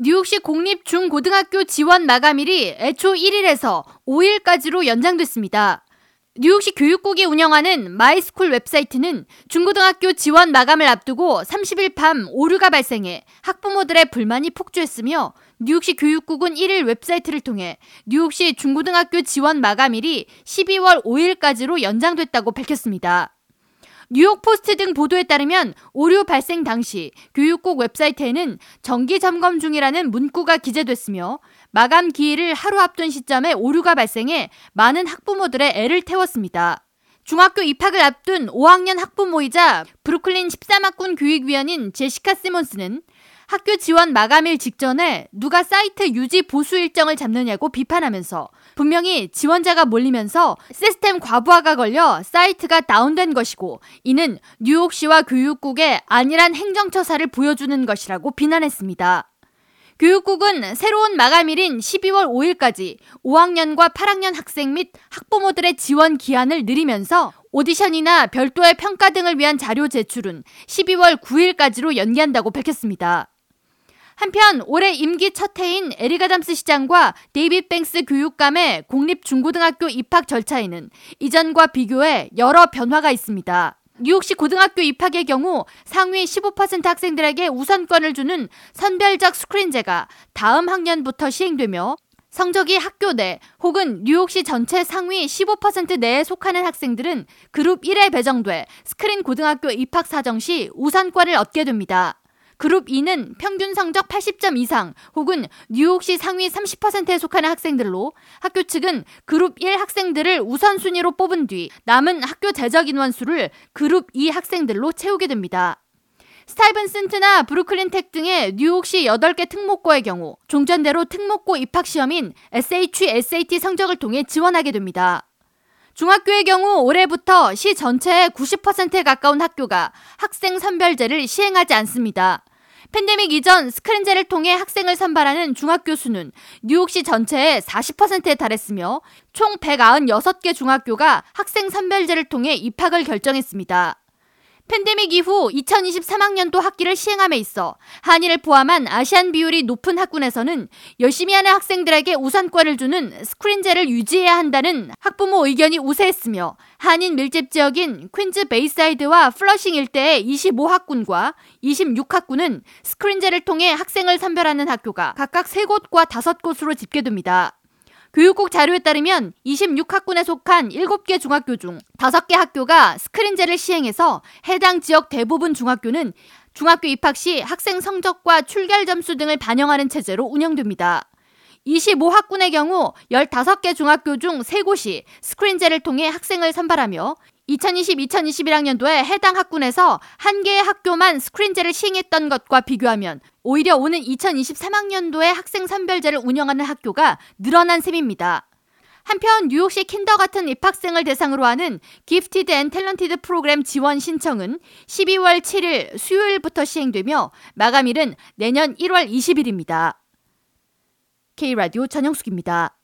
뉴욕시 공립 중고등학교 지원 마감일이 애초 1일에서 5일까지로 연장됐습니다. 뉴욕시 교육국이 운영하는 마이스쿨 웹사이트는 중고등학교 지원 마감을 앞두고 30일 밤 오류가 발생해 학부모들의 불만이 폭주했으며 뉴욕시 교육국은 1일 웹사이트를 통해 뉴욕시 중고등학교 지원 마감일이 12월 5일까지로 연장됐다고 밝혔습니다. 뉴욕 포스트 등 보도에 따르면 오류 발생 당시 교육국 웹사이트에는 정기 점검 중이라는 문구가 기재됐으며 마감 기일을 하루 앞둔 시점에 오류가 발생해 많은 학부모들의 애를 태웠습니다. 중학교 입학을 앞둔 5학년 학부모이자 브루클린 13학군 교육위원인 제시카 시몬스는 학교 지원 마감일 직전에 누가 사이트 유지 보수 일정을 잡느냐고 비판하면서 분명히 지원자가 몰리면서 시스템 과부하가 걸려 사이트가 다운된 것이고 이는 뉴욕시와 교육국의 안일한 행정처사를 보여주는 것이라고 비난했습니다. 교육국은 새로운 마감일인 12월 5일까지 5학년과 8학년 학생 및 학부모들의 지원 기한을 늘리면서 오디션이나 별도의 평가 등을 위한 자료 제출은 12월 9일까지로 연기한다고 밝혔습니다. 한편 올해 임기 첫 해인 에릭 아담스 시장과 데이빗 뱅스 교육감의 공립 중고등학교 입학 절차에는 이전과 비교해 여러 변화가 있습니다. 뉴욕시 고등학교 입학의 경우 상위 15% 학생들에게 우선권을 주는 선별적 스크린제가 다음 학년부터 시행되며 성적이 학교 내 혹은 뉴욕시 전체 상위 15% 내에 속하는 학생들은 그룹 1에 배정돼 스크린 고등학교 입학 사정 시 우선권을 얻게 됩니다. 그룹 2는 평균 성적 80점 이상 혹은 뉴욕시 상위 30%에 속하는 학생들로 학교 측은 그룹 1 학생들을 우선순위로 뽑은 뒤 남은 학교 재적 인원수를 그룹 2 학생들로 채우게 됩니다. 스타이브센트나 브루클린 텍 등의 뉴욕시 8개 특목고의 경우 종전대로 특목고 입학 시험인 SHSAT 성적을 통해 지원하게 됩니다. 중학교의 경우 올해부터 시 전체의 90%에 가까운 학교가 학생 선별제를 시행하지 않습니다. 팬데믹 이전 스크린제를 통해 학생을 선발하는 중학교 수는 뉴욕시 전체의 40%에 달했으며 총 196개 중학교가 학생 선별제를 통해 입학을 결정했습니다. 팬데믹 이후 2023학년도 학기를 시행함에 있어 한일을 포함한 아시안 비율이 높은 학군에서는 열심히 하는 학생들에게 우선권을 주는 스크린제를 유지해야 한다는 학부모 의견이 우세했으며 한인 밀집 지역인 퀸즈 베이사이드와 플러싱 일대의 25학군과 26학군은 스크린제를 통해 학생을 선별하는 학교가 각각 3곳과 5곳으로 집계됩니다. 교육국 자료에 따르면 26학군에 속한 7개 중학교 중 5개 학교가 스크린제를 시행해서 해당 지역 대부분 중학교는 중학교 입학 시 학생 성적과 출결 점수 등을 반영하는 체제로 운영됩니다. 25학군의 경우 15개 중학교 중 3곳이 스크린제를 통해 학생을 선발하며 2020-2021학년도에 해당 학군에서 한 개의 학교만 스크린제를 시행했던 것과 비교하면 오히려 오는 2023학년도에 학생 선별제를 운영하는 학교가 늘어난 셈입니다. 한편 뉴욕시 kindergarten 입학생을 대상으로 하는 Gifted and Talented 프로그램 지원 신청은 12월 7일 수요일부터 시행되며 마감일은 내년 1월 20일입니다. K라디오 전영숙입니다.